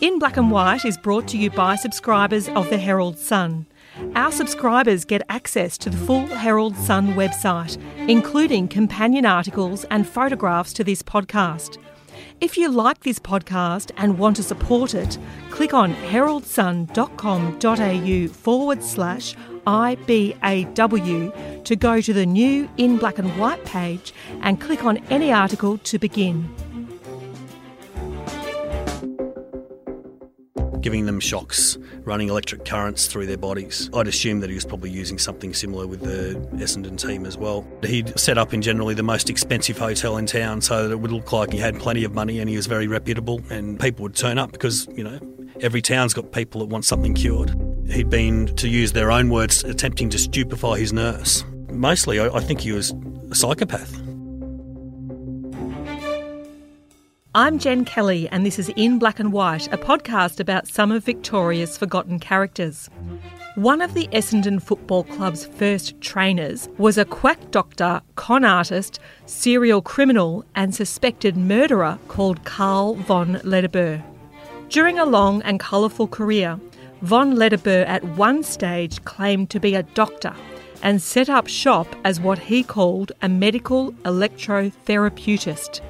In Black and White is brought to you by subscribers of the Herald Sun. Our subscribers get access to the full Herald Sun website, including companion articles and photographs to this podcast. If you like this podcast and want to support it, click on heraldsun.com.au forward slash IBAW to go to the new In Black and White page and click on any article to begin. Giving them shocks, running electric currents through their bodies. I'd assume that he was probably using something similar with the Essendon team as well. He'd set up in generally the most expensive hotel in town so that it would look like he had plenty of money and he was very reputable and people would turn up because, you know, every town's got people that want something cured. He'd been, to use their own words, attempting to stupefy his nurse. Mostly, I think he was a psychopath. I'm Jen Kelly, and this is In Black and White, a podcast about some of Victoria's forgotten characters. One of the Essendon Football Club's first trainers was a quack doctor, con artist, serial criminal, and suspected murderer called Karl von Lederberg. During a long and colourful career, von Lederberg at one stage claimed to be a doctor and set up shop as what he called a medical electrotherapeutist.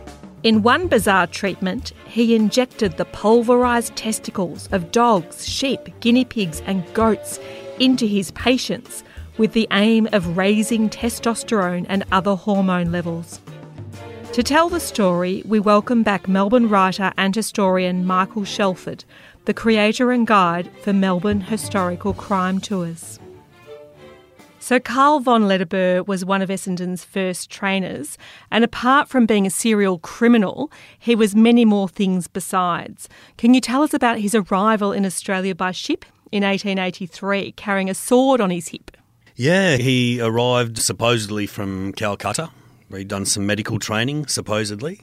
In one bizarre treatment, he injected the pulverised testicles of dogs, sheep, guinea pigs, and goats into his patients with the aim of raising testosterone and other hormone levels. To tell the story, we welcome back Melbourne writer and historian Michael Shelford, the creator and guide for Melbourne Historical Crime Tours. So, Karl von Lederberg was one of Essendon's first trainers, and apart from being a serial criminal, he was many more things besides. Can you tell us about his arrival in Australia by ship in 1883, carrying a sword on his hip? Yeah, he arrived supposedly from Calcutta, where he'd done some medical training, supposedly.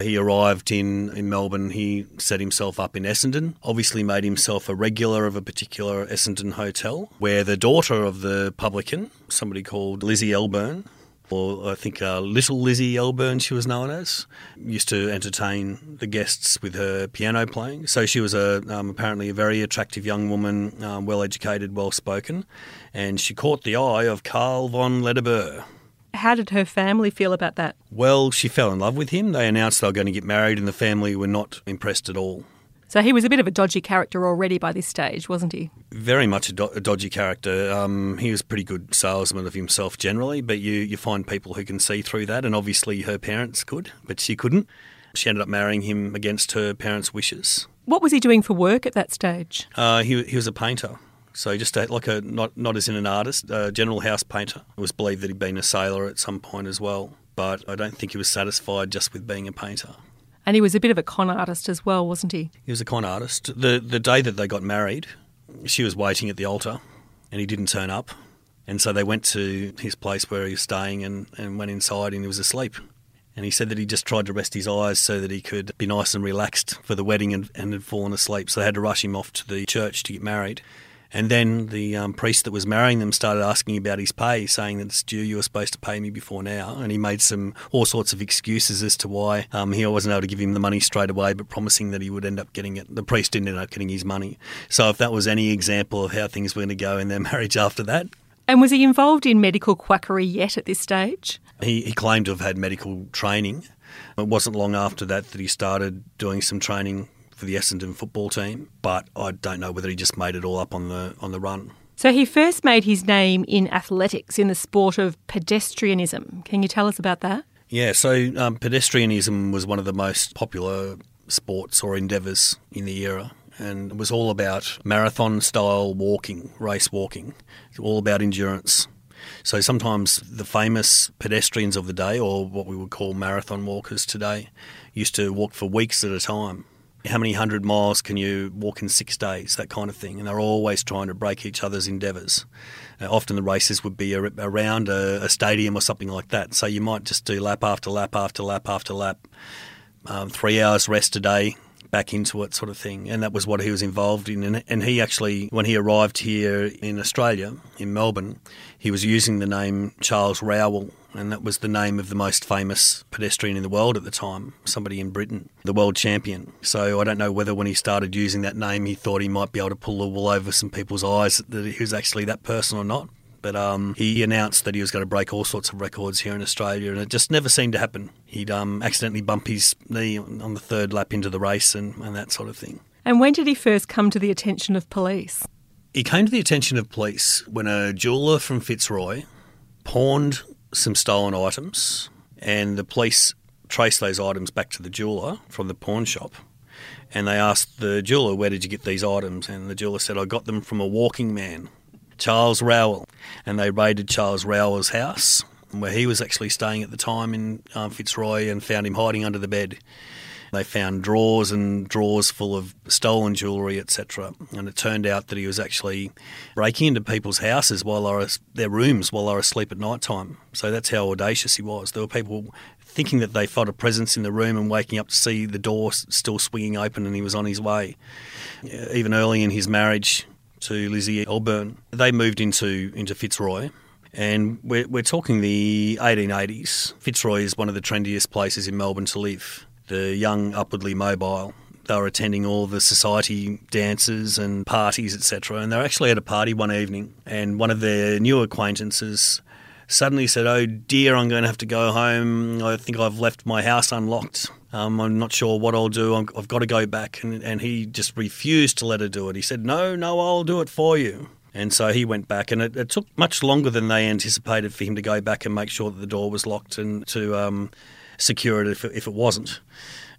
He arrived in, in Melbourne. He set himself up in Essendon, obviously made himself a regular of a particular Essendon hotel, where the daughter of the publican, somebody called Lizzie Elburn, or I think uh, Little Lizzie Elburn, she was known as, used to entertain the guests with her piano playing. So she was a um, apparently a very attractive young woman, um, well educated, well spoken, and she caught the eye of Karl von Lederberg. How did her family feel about that? Well, she fell in love with him. They announced they were going to get married, and the family were not impressed at all. So he was a bit of a dodgy character already by this stage, wasn't he? Very much a, do- a dodgy character. Um, he was a pretty good salesman of himself generally, but you, you find people who can see through that, and obviously her parents could, but she couldn't. She ended up marrying him against her parents' wishes. What was he doing for work at that stage? Uh, he, he was a painter. So just a, like a not not as in an artist, a general house painter. It was believed that he'd been a sailor at some point as well, but I don't think he was satisfied just with being a painter. And he was a bit of a con artist as well, wasn't he? He was a con artist. The the day that they got married, she was waiting at the altar, and he didn't turn up. And so they went to his place where he was staying and, and went inside and he was asleep. And he said that he just tried to rest his eyes so that he could be nice and relaxed for the wedding and, and had fallen asleep. So they had to rush him off to the church to get married. And then the um, priest that was marrying them started asking about his pay, saying that it's due, you were supposed to pay me before now. And he made some all sorts of excuses as to why um, he wasn't able to give him the money straight away, but promising that he would end up getting it. The priest didn't end up getting his money. So if that was any example of how things were going to go in their marriage after that. And was he involved in medical quackery yet at this stage? He, he claimed to have had medical training. It wasn't long after that that he started doing some training for the Essendon football team, but I don't know whether he just made it all up on the on the run. So he first made his name in athletics, in the sport of pedestrianism. Can you tell us about that? Yeah, so um, pedestrianism was one of the most popular sports or endeavours in the era. And it was all about marathon style walking, race walking, all about endurance. So sometimes the famous pedestrians of the day, or what we would call marathon walkers today, used to walk for weeks at a time how many hundred miles can you walk in six days, that kind of thing. And they're always trying to break each other's endeavours. Uh, often the races would be a, around a, a, stadium or something like that. So you might just do lap after lap after lap after lap, um, three hours rest a day, back into it, sort of thing. And that was what he was involved in. And, and he actually, when he arrived here in Australia, in Melbourne, he was using the name Charles Rowell and that was the name of the most famous pedestrian in the world at the time, somebody in Britain, the world champion. So I don't know whether when he started using that name, he thought he might be able to pull the wool over some people's eyes that he was actually that person or not. But um, he announced that he was going to break all sorts of records here in Australia, and it just never seemed to happen. He'd um, accidentally bump his knee on the third lap into the race and, and that sort of thing. And when did he first come to the attention of police? He came to the attention of police when a jeweller from Fitzroy pawned some stolen items, and the police traced those items back to the jeweller from the pawn shop. And they asked the jeweller, Where did you get these items? And the jeweller said, I got them from a walking man, Charles Rowell. And they raided Charles Rowell's house, where he was actually staying at the time in um, Fitzroy, and found him hiding under the bed. They found drawers and drawers full of stolen jewellery, etc. And it turned out that he was actually breaking into people's houses while they were, their rooms while they were asleep at night time. So that's how audacious he was. There were people thinking that they felt a presence in the room and waking up to see the door still swinging open and he was on his way. Even early in his marriage to Lizzie Elburn, they moved into, into Fitzroy. And we're, we're talking the 1880s. Fitzroy is one of the trendiest places in Melbourne to live the young, upwardly mobile. They were attending all the society dances and parties, etc. And they were actually at a party one evening, and one of their new acquaintances suddenly said, "Oh dear, I'm going to have to go home. I think I've left my house unlocked. Um, I'm not sure what I'll do. i have got to go back." And, and he just refused to let her do it. He said, "No, no, I'll do it for you." And so he went back, and it, it, took much longer than they anticipated for him to go back and make sure that the door was locked and to um, secure it if, if it wasn't.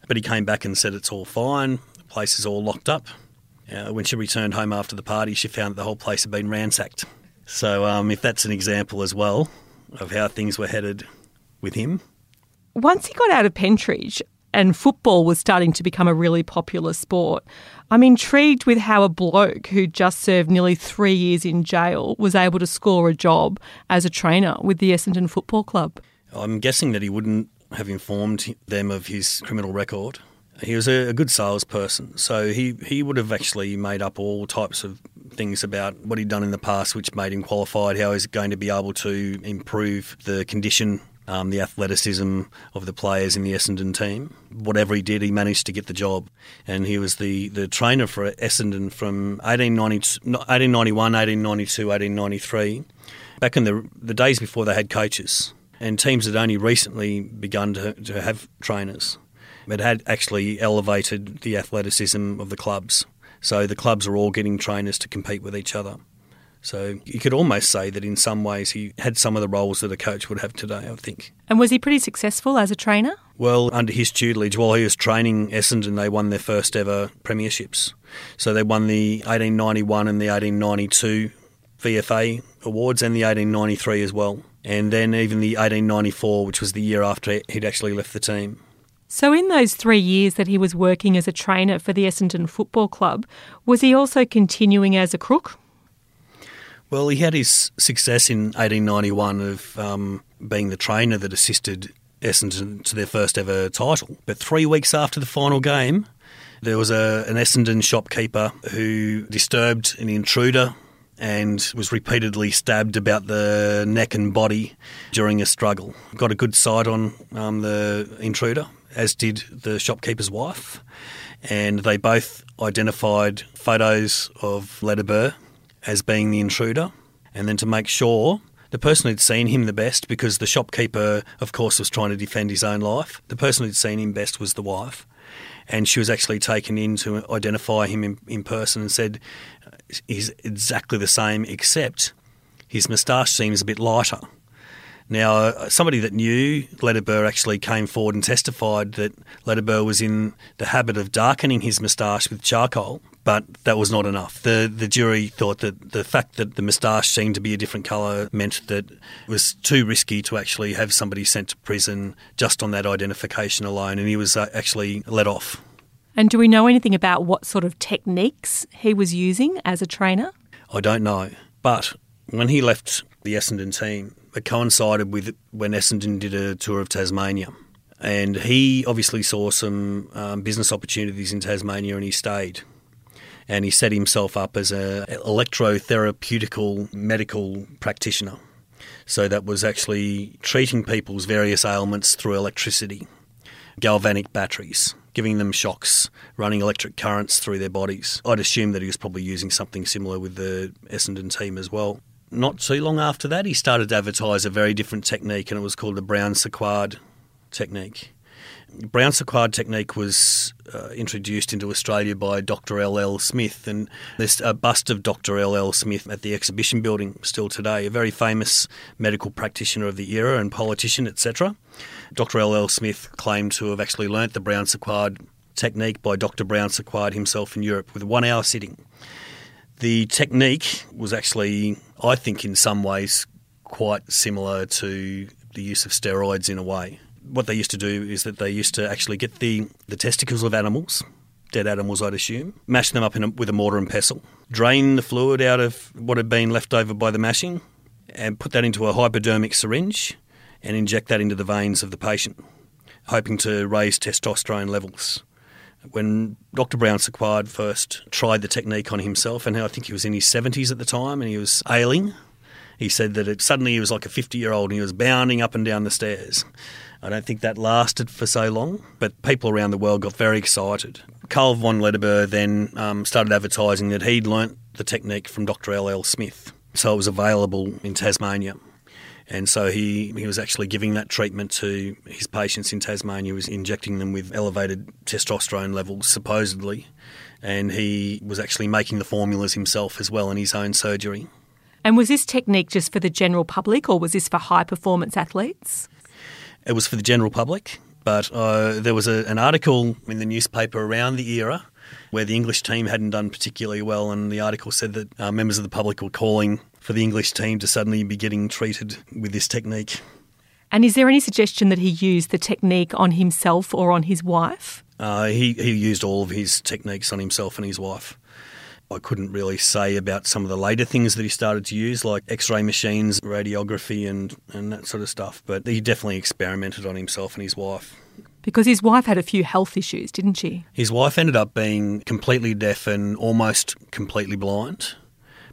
But he came back and said it's all fine, the place is all locked up. Uh, when she returned home after the party, she found that the whole place had been ransacked. So, um, if that's an example as well of how things were headed with him. Once he got out of Pentridge and football was starting to become a really popular sport, I'm intrigued with how a bloke who just served nearly three years in jail was able to score a job as a trainer with the Essendon Football Club. I'm guessing that he wouldn't have informed them of his criminal record. He was a, good salesperson, so he, he would have actually made up all types of things about what he'd done in the past, which made him qualified, how he's going to be able to improve the condition, um, the athleticism of the players in the Essendon team. Whatever he did, he managed to get the job. And he was the, the trainer for Essendon from 1891, 1892, 1893, back in the, the days before they had coaches and teams had only recently begun to, to have trainers. It had actually elevated the athleticism of the clubs. So the clubs are all getting trainers to compete with each other. So you could almost say that in some ways he had some of the roles that a coach would have today, I think. And was he pretty successful as a trainer? Well, under his tutelage, while he was training Essendon, they won their first ever premierships. So they won the 1891 and the 1892 VFA awards and the 1893 as well and then even the 1894, which was the year after he'd actually left the team. So, in those three years that he was working as a trainer for the Essendon Football Club, was he also continuing as a crook? Well, he had his success in 1891 of um, being the trainer that assisted Essendon to their first ever title. But three weeks after the final game, there was a, an Essendon shopkeeper who disturbed an intruder and was repeatedly stabbed about the neck and body during a struggle. Got a good sight on um, the intruder, as did the shopkeeper's wife, and they both identified photos of Lederber as being the intruder. And then to make sure, the person who'd seen him the best, because the shopkeeper, of course, was trying to defend his own life, the person who'd seen him best was the wife and she was actually taken in to identify him in, in person and said he's exactly the same except his moustache seems a bit lighter. Now, somebody that knew Lederber actually came forward and testified that Lederber was in the habit of darkening his moustache with charcoal, but that was not enough. The the jury thought that the fact that the moustache seemed to be a different colour meant that it was too risky to actually have somebody sent to prison just on that identification alone, and he was uh, actually let off. And do we know anything about what sort of techniques he was using as a trainer? I don't know, but when he left the Essendon team, it coincided with when Essendon did a tour of Tasmania. And he obviously saw some um, business opportunities in Tasmania and he stayed. And he set himself up as an electrotherapeutical medical practitioner. So that was actually treating people's various ailments through electricity, galvanic batteries, giving them shocks, running electric currents through their bodies. I'd assume that he was probably using something similar with the Essendon team as well. Not too long after that, he started to advertise a very different technique, and it was called the Brown Sequard technique. Brown Sequard technique was uh, introduced into Australia by Dr. L. L. Smith, and there's a bust of Dr. L. L. Smith at the exhibition building still today. A very famous medical practitioner of the era and politician, etc. Dr. L. L. Smith claimed to have actually learnt the Brown Sequard technique by Dr. Brown Sequard himself in Europe with one hour sitting. The technique was actually, I think, in some ways quite similar to the use of steroids in a way. What they used to do is that they used to actually get the, the testicles of animals, dead animals, I'd assume, mash them up a, with a mortar and pestle, drain the fluid out of what had been left over by the mashing, and put that into a hypodermic syringe and inject that into the veins of the patient, hoping to raise testosterone levels when Dr. Brown Sequard first tried the technique on himself, and I think he was in his 70s at the time and he was ailing, he said that it, suddenly he was like a 50 year old and he was bounding up and down the stairs. I don't think that lasted for so long, but people around the world got very excited. Carl von Lederer then um, started advertising that he'd learnt the technique from Dr. L. L. Smith, so it was available in Tasmania. And so he, he was actually giving that treatment to his patients in Tasmania, he was injecting them with elevated testosterone levels, supposedly. And he was actually making the formulas himself as well in his own surgery. And was this technique just for the general public or was this for high performance athletes? It was for the general public, but uh, there was a, an article in the newspaper around the era where the English team hadn't done particularly well, and the article said that uh, members of the public were calling for the English team to suddenly be getting treated with this technique. And is there any suggestion that he used the technique on himself or on his wife? Uh, he, he used all of his techniques on himself and his wife. I couldn't really say about some of the later things that he started to use, like x ray machines, radiography, and, and that sort of stuff, but he definitely experimented on himself and his wife. Because his wife had a few health issues, didn't she? His wife ended up being completely deaf and almost completely blind.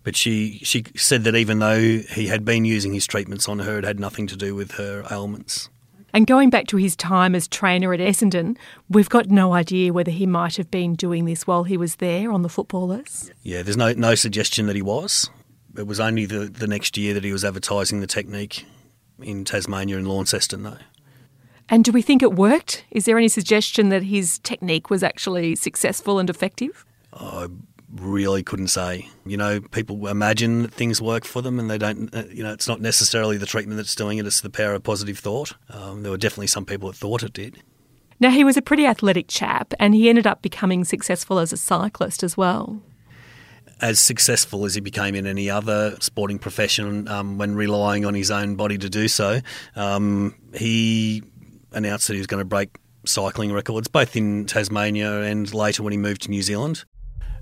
But she, she said that even though he had been using his treatments on her, it had nothing to do with her ailments. And going back to his time as trainer at Essendon, we've got no idea whether he might have been doing this while he was there on the footballers. Yeah, there's no, no suggestion that he was. It was only the, the next year that he was advertising the technique in Tasmania and Launceston, though. And do we think it worked? Is there any suggestion that his technique was actually successful and effective? I really couldn't say. You know, people imagine that things work for them, and they don't. Uh, you know, it's not necessarily the treatment that's doing it; it's the power of positive thought. Um, there were definitely some people that thought it did. Now he was a pretty athletic chap, and he ended up becoming successful as a cyclist as well. As successful as he became in any other sporting profession, um, when relying on his own body to do so, um, he announced that he was going to break cycling records, both in Tasmania and later when he moved to New Zealand.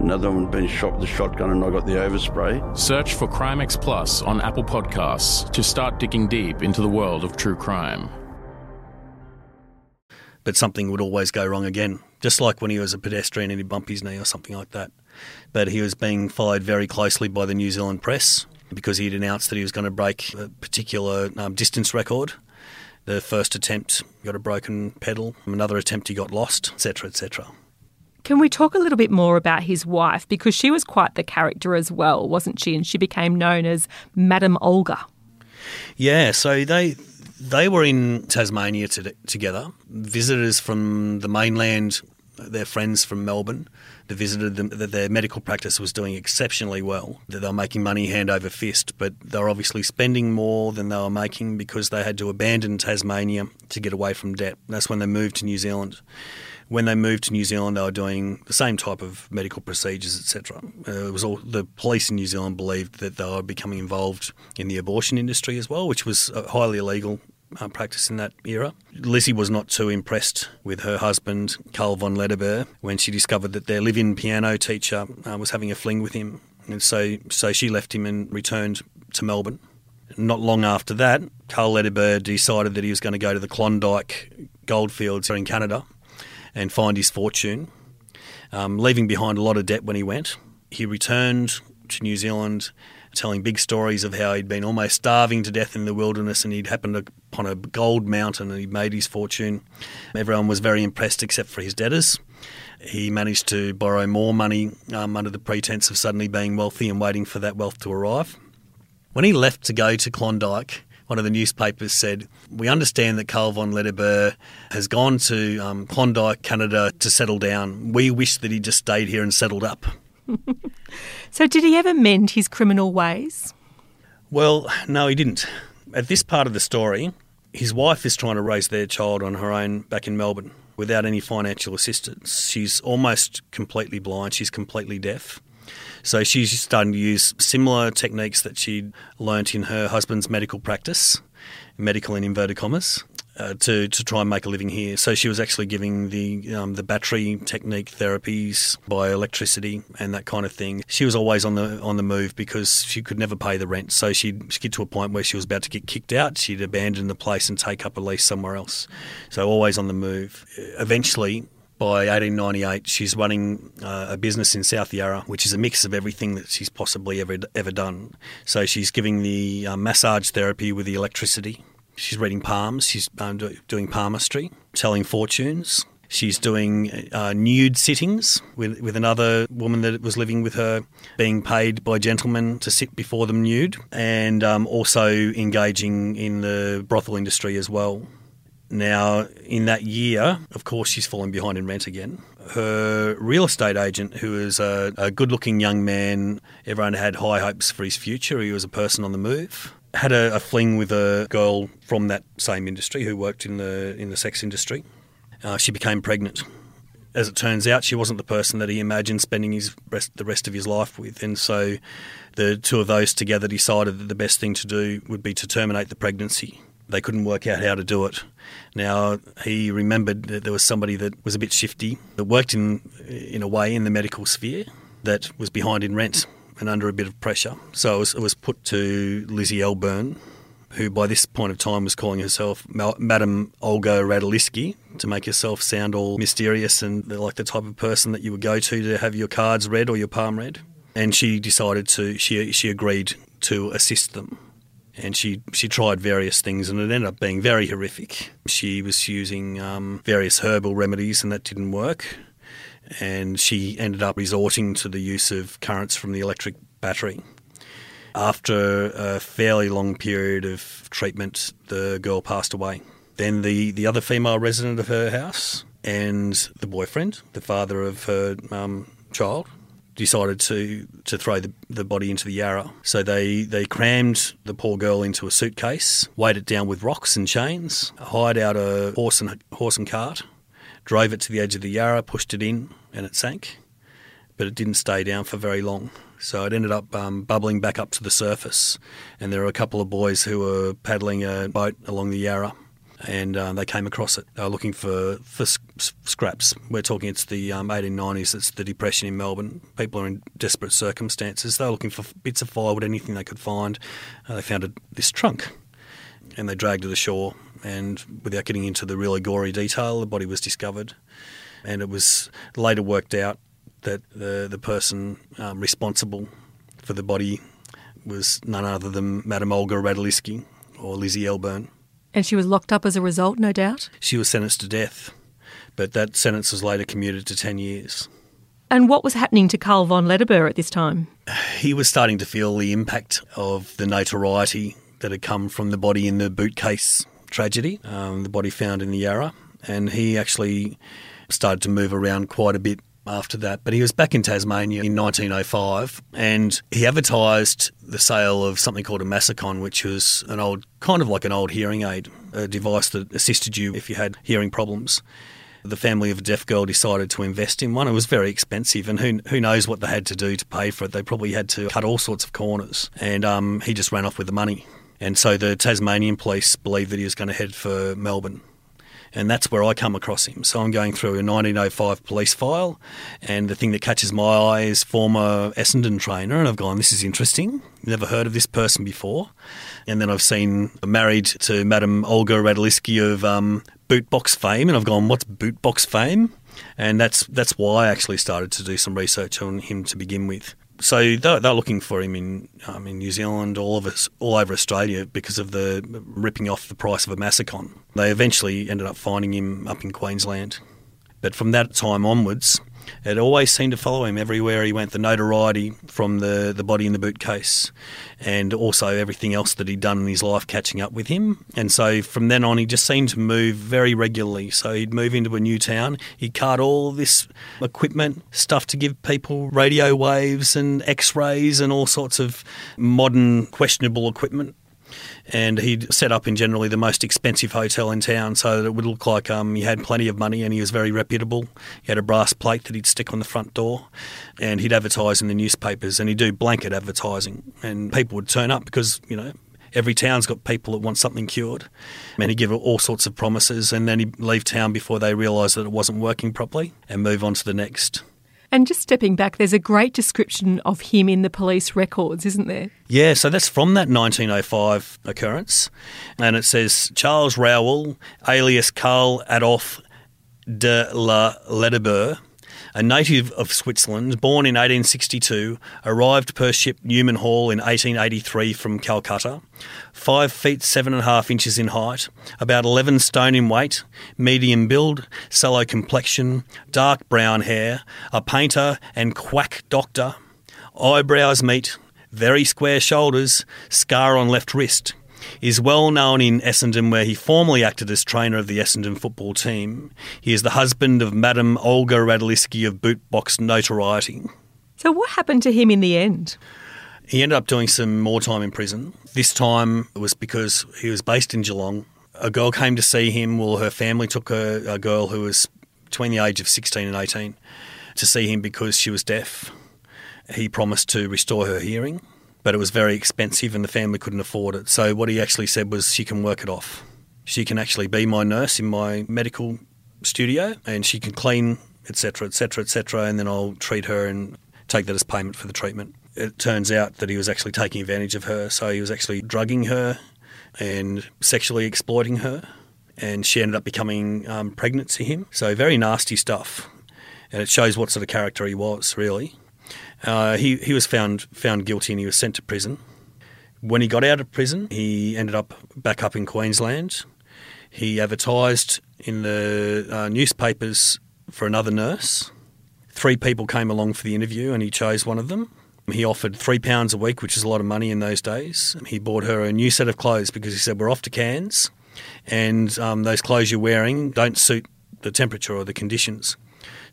Another one been shot with a shotgun and I got the overspray. Search for Crimex Plus on Apple Podcasts to start digging deep into the world of true crime. But something would always go wrong again, just like when he was a pedestrian and he bumped his knee or something like that. But he was being followed very closely by the New Zealand press because he'd announced that he was going to break a particular um, distance record. The first attempt got a broken pedal, another attempt he got lost, etc., etc. Can we talk a little bit more about his wife? Because she was quite the character as well, wasn't she? And she became known as Madame Olga. Yeah, so they they were in Tasmania to, together. Visitors from the mainland their friends from Melbourne they visited them that their medical practice was doing exceptionally well, that they were making money hand over fist, but they were obviously spending more than they were making because they had to abandon Tasmania to get away from debt. That's when they moved to New Zealand. When they moved to New Zealand, they were doing the same type of medical procedures, etc. Uh, it was all the police in New Zealand believed that they were becoming involved in the abortion industry as well, which was uh, highly illegal uh, practice in that era. Lizzie was not too impressed with her husband, Carl von Lederberg, when she discovered that their live in piano teacher uh, was having a fling with him. And so, so she left him and returned to Melbourne. Not long after that, Carl Lederberg decided that he was going to go to the Klondike goldfields in Canada and find his fortune, um, leaving behind a lot of debt when he went. He returned to New Zealand telling big stories of how he'd been almost starving to death in the wilderness and he'd happened upon a gold mountain and he'd made his fortune. Everyone was very impressed except for his debtors. He managed to borrow more money um, under the pretense of suddenly being wealthy and waiting for that wealth to arrive. When he left to go to Klondike, one of the newspapers said, We understand that Carl von Lederberg has gone to um, Klondike, Canada to settle down. We wish that he just stayed here and settled up. so, did he ever mend his criminal ways? Well, no, he didn't. At this part of the story, his wife is trying to raise their child on her own back in Melbourne without any financial assistance. She's almost completely blind, she's completely deaf. So she's starting to use similar techniques that she'd learnt in her husband's medical practice, medical in inverted commas, uh, to to try and make a living here. So she was actually giving the um, the battery technique therapies by electricity and that kind of thing. She was always on the on the move because she could never pay the rent. So she'd, she'd get to a point where she was about to get kicked out. She'd abandon the place and take up a lease somewhere else. So always on the move. Eventually, by 1898, she's running uh, a business in South Yarra, which is a mix of everything that she's possibly ever ever done. So she's giving the uh, massage therapy with the electricity. She's reading palms. She's um, doing palmistry, telling fortunes. She's doing uh, nude sittings with, with another woman that was living with her, being paid by gentlemen to sit before them nude, and um, also engaging in the brothel industry as well. Now, in that year, of course, she's fallen behind in rent again. Her real estate agent, who is a, a good looking young man, everyone had high hopes for his future. He was a person on the move had a, a, fling with a girl from that same industry who worked in the in the sex industry. Uh, she became pregnant. As it turns out, she wasn't the person that he imagined spending his rest, the rest of his life with, and so the two of those together decided that the best thing to do would be to terminate the pregnancy. They couldn't work out how to do it. Now he remembered that there was somebody that was a bit shifty that worked in in a way in the medical sphere that was behind in rent and under a bit of pressure. So it was, it was put to Lizzie Elburn, who by this point of time was calling herself Madame Olga Radliski to make herself sound all mysterious and like the type of person that you would go to to have your cards read or your palm read. And she decided to, she, she agreed to assist them. And she, she tried various things and it ended up being very horrific. She was using um, various herbal remedies and that didn't work and she ended up resorting to the use of currents from the electric battery. After a fairly long period of treatment, the girl passed away. Then the, the other female resident of her house and the boyfriend, the father of her um, child, decided to, to throw the, the body into the Yarra. So they, they crammed the poor girl into a suitcase, weighed it down with rocks and chains, hired out a horse and, horse and cart, drove it to the edge of the Yarra, pushed it in, and it sank. But it didn't stay down for very long. So it ended up um, bubbling back up to the surface. And there were a couple of boys who were paddling a boat along the Yarra and uh, they came across it. They were looking for, for scraps. We're talking it's the um, 1890s, it's the Depression in Melbourne. People are in desperate circumstances. They were looking for bits of firewood, anything they could find. Uh, they found a, this trunk and they dragged it ashore and without getting into the really gory detail, the body was discovered, and it was later worked out that the the person um, responsible for the body was none other than Madame Olga Radliski or Lizzie Elburn. And she was locked up as a result, no doubt? She was sentenced to death, but that sentence was later commuted to 10 years. And what was happening to Carl von Lederberg at this time? He was starting to feel the impact of the notoriety that had come from the body in the bootcase tragedy, um, the body found in the Yarra, and he actually started to move around quite a bit after that. But he was back in Tasmania in 1905 and he advertised the sale of something called a Massicon, which was an old, kind of like an old hearing aid, a device that assisted you if you had hearing problems. The family of a deaf girl decided to invest in one. It was very expensive, and who, who knows what they had to do to pay for it. They probably had to cut all sorts of corners, and um, he just ran off with the money. And so the Tasmanian police believed that he was going to head for Melbourne and that's where I come across him. So I'm going through a 1905 police file, and the thing that catches my eye is former Essendon trainer, and I've gone, this is interesting. Never heard of this person before. And then I've seen married to Madam Olga Radliski of um, bootbox fame, and I've gone, what's bootbox fame? And that's that's why I actually started to do some research on him to begin with so they're, they're, looking for him in um, in New Zealand, all of us, all over Australia, because of the ripping off the price of a Massicon. They eventually ended up finding him up in Queensland, but from that time onwards, it always seemed to follow him everywhere he went. The notoriety from the, the body in the boot case, and also everything else that he'd done in his life catching up with him. And so from then on, he just seemed to move very regularly. So he'd move into a new town, he'd cart all this equipment, stuff to give people radio waves and x rays and all sorts of modern questionable equipment and he'd set up in generally the most expensive hotel in town so that it would look like um, he had plenty of money and he was very reputable. He had a brass plate that he'd stick on the front door and he'd advertise in the newspapers and he'd do blanket advertising and people would turn up because, you know, every town's got people that want something cured. And he'd give all sorts of promises and then he'd leave town before they realised that it wasn't working properly and move on to the next. And just stepping back, there's a great description of him in the police records, isn't there? Yeah, so that's from that 1905 occurrence. And it says Charles Rowell, alias Karl Adolf de la Ledebur, a native of Switzerland, born in 1862, arrived per ship Newman Hall in 1883 from Calcutta. Five feet seven and a half inches in height, about 11 stone in weight, medium build, sallow complexion, dark brown hair, a painter and quack doctor. Eyebrows meet, very square shoulders, scar on left wrist is well known in Essendon, where he formerly acted as trainer of the Essendon football team. He is the husband of Madam Olga Radliski of bootbox notoriety. So, what happened to him in the end? He ended up doing some more time in prison. This time it was because he was based in Geelong. A girl came to see him. Well, her family took a, a girl who was between the age of 16 and 18 to see him because she was deaf. He promised to restore her hearing but it was very expensive and the family couldn't afford it. So what he actually said was, she can work it off. She can actually be my nurse in my medical studio and she can clean, etc., etc., etc., and then I'll treat her and take that as payment for the treatment. It turns out that he was actually taking advantage of her, so he was actually drugging her and sexually exploiting her, and she ended up becoming um, pregnant to him. So very nasty stuff, and it shows what sort of character he was, really. Uh, he he was found found guilty and he was sent to prison. When he got out of prison, he ended up back up in Queensland. He advertised in the uh, newspapers for another nurse. Three people came along for the interview, and he chose one of them. He offered three pounds a week, which is a lot of money in those days. He bought her a new set of clothes because he said, "We're off to Cairns, and um, those clothes you're wearing don't suit the temperature or the conditions."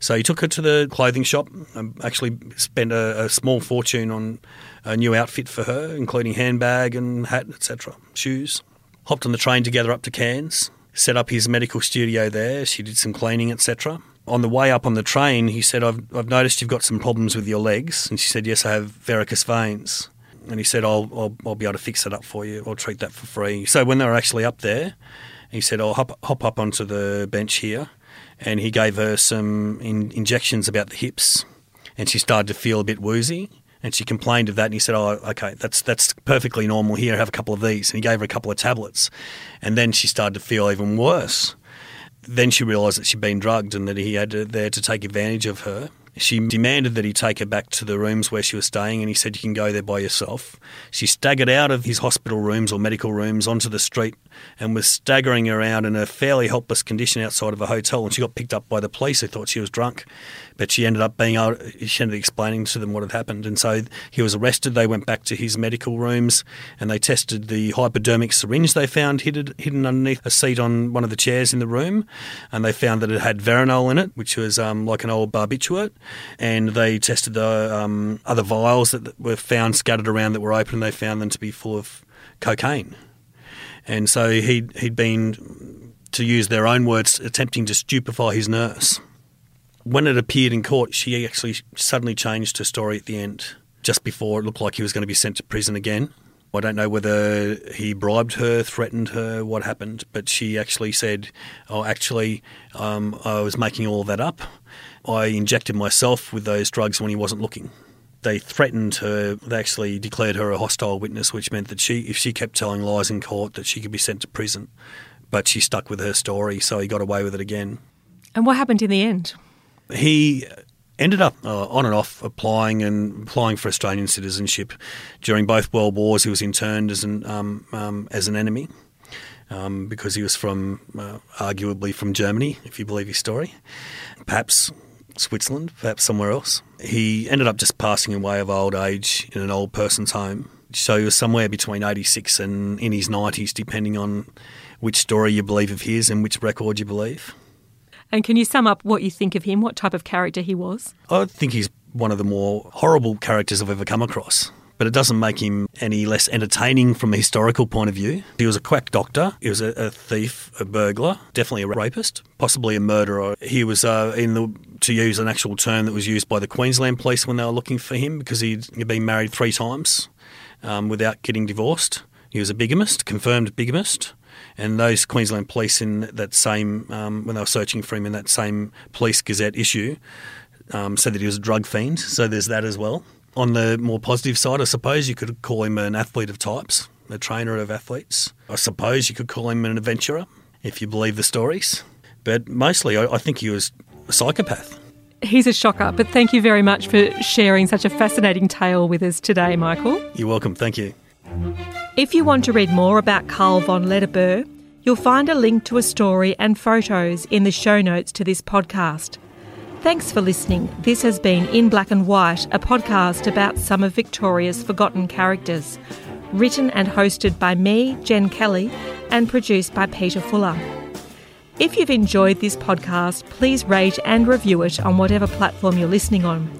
So he took her to the clothing shop, and actually spent a, a small fortune on a new outfit for her, including handbag and hat, etc., shoes. Hopped on the train together up to Cairns, set up his medical studio there. She did some cleaning, etc. On the way up on the train, he said, I've, I've noticed you've got some problems with your legs. And she said, Yes, I have varicose veins. And he said, I'll, I'll, I'll be able to fix that up for you. I'll treat that for free. So when they were actually up there, he said, I'll hop, hop up onto the bench here and he gave her some in, injections about the hips, and she started to feel a bit woozy. And she complained of that, and he said, "Oh, okay, that's that's perfectly normal. Here, have a couple of these." And he gave her a couple of tablets, and then she started to feel even worse. Then she realised that she'd been drugged and that he had to, there to take advantage of her. She demanded that he take her back to the rooms where she was staying, and he said, You can go there by yourself. She staggered out of his hospital rooms or medical rooms onto the street and was staggering around in a fairly helpless condition outside of a hotel. And she got picked up by the police who thought she was drunk. But she ended up being able, she ended up explaining to them what had happened. And so he was arrested. They went back to his medical rooms and they tested the hypodermic syringe they found hidden, hidden underneath a seat on one of the chairs in the room. And they found that it had Veronal in it, which was um, like an old barbiturate. And they tested the um, other vials that were found scattered around that were open and they found them to be full of cocaine. And so he'd, he'd been, to use their own words, attempting to stupefy his nurse. When it appeared in court, she actually suddenly changed her story at the end, just before it looked like he was going to be sent to prison again. I don't know whether he bribed her, threatened her, what happened, but she actually said, Oh, actually, um, I was making all that up. I injected myself with those drugs when he wasn't looking they threatened her. They actually declared her a hostile witness, which meant that she, if she kept telling lies in court, that she could be sent to prison. But she stuck with her story, so he got away with it again. And what happened in the end? He ended up uh, on and off applying and applying for Australian citizenship during both world wars. He was interned as an um, um, as an enemy. Um, because he was from, uh, arguably from Germany, if you believe his story. Perhaps Switzerland, perhaps somewhere else. He ended up just passing away of old age in an old person's home. So he was somewhere between 86 and in his 90s, depending on which story you believe of his and which record you believe. And can you sum up what you think of him, what type of character he was? I think he's one of the more horrible characters I've ever come across but it doesn't make him any less entertaining from a historical point of view. He was a quack doctor. He was a, a thief, a burglar, definitely a rapist, possibly a murderer. He was uh, in the to use an actual term that was used by the Queensland police when they were looking for him because he'd been married three times um, without getting divorced. He was a bigamist, confirmed bigamist. And those Queensland police in that same, um, when they were searching for him in that same Police Gazette issue, um, said that he was a drug fiend. So there's that as well. On the more positive side, I suppose you could call him an athlete of types, a trainer of athletes. I suppose you could call him an adventurer, if you believe the stories. But mostly, I, I think he was a psychopath. He's a shocker, but thank you very much for sharing such a fascinating tale with us today, Michael. You're welcome. Thank you. If you want to read more about Carl von Lederberg, you'll find a link to a story and photos in the show notes to this podcast. Thanks for listening. This has been In Black and White, a podcast about some of Victoria's forgotten characters. Written and hosted by me, Jen Kelly, and produced by Peter Fuller. If you've enjoyed this podcast, please rate and review it on whatever platform you're listening on.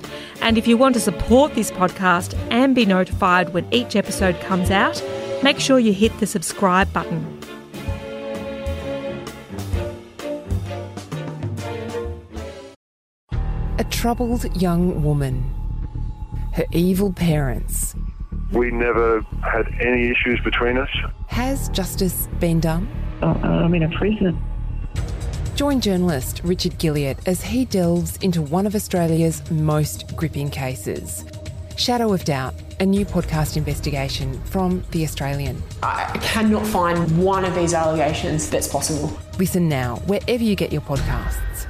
And if you want to support this podcast and be notified when each episode comes out, make sure you hit the subscribe button. A troubled young woman. Her evil parents. We never had any issues between us. Has justice been done? Uh, I'm in a prison. Join journalist Richard Guilliatt as he delves into one of Australia's most gripping cases. Shadow of Doubt, a new podcast investigation from The Australian. I cannot find one of these allegations that's possible. Listen now, wherever you get your podcasts.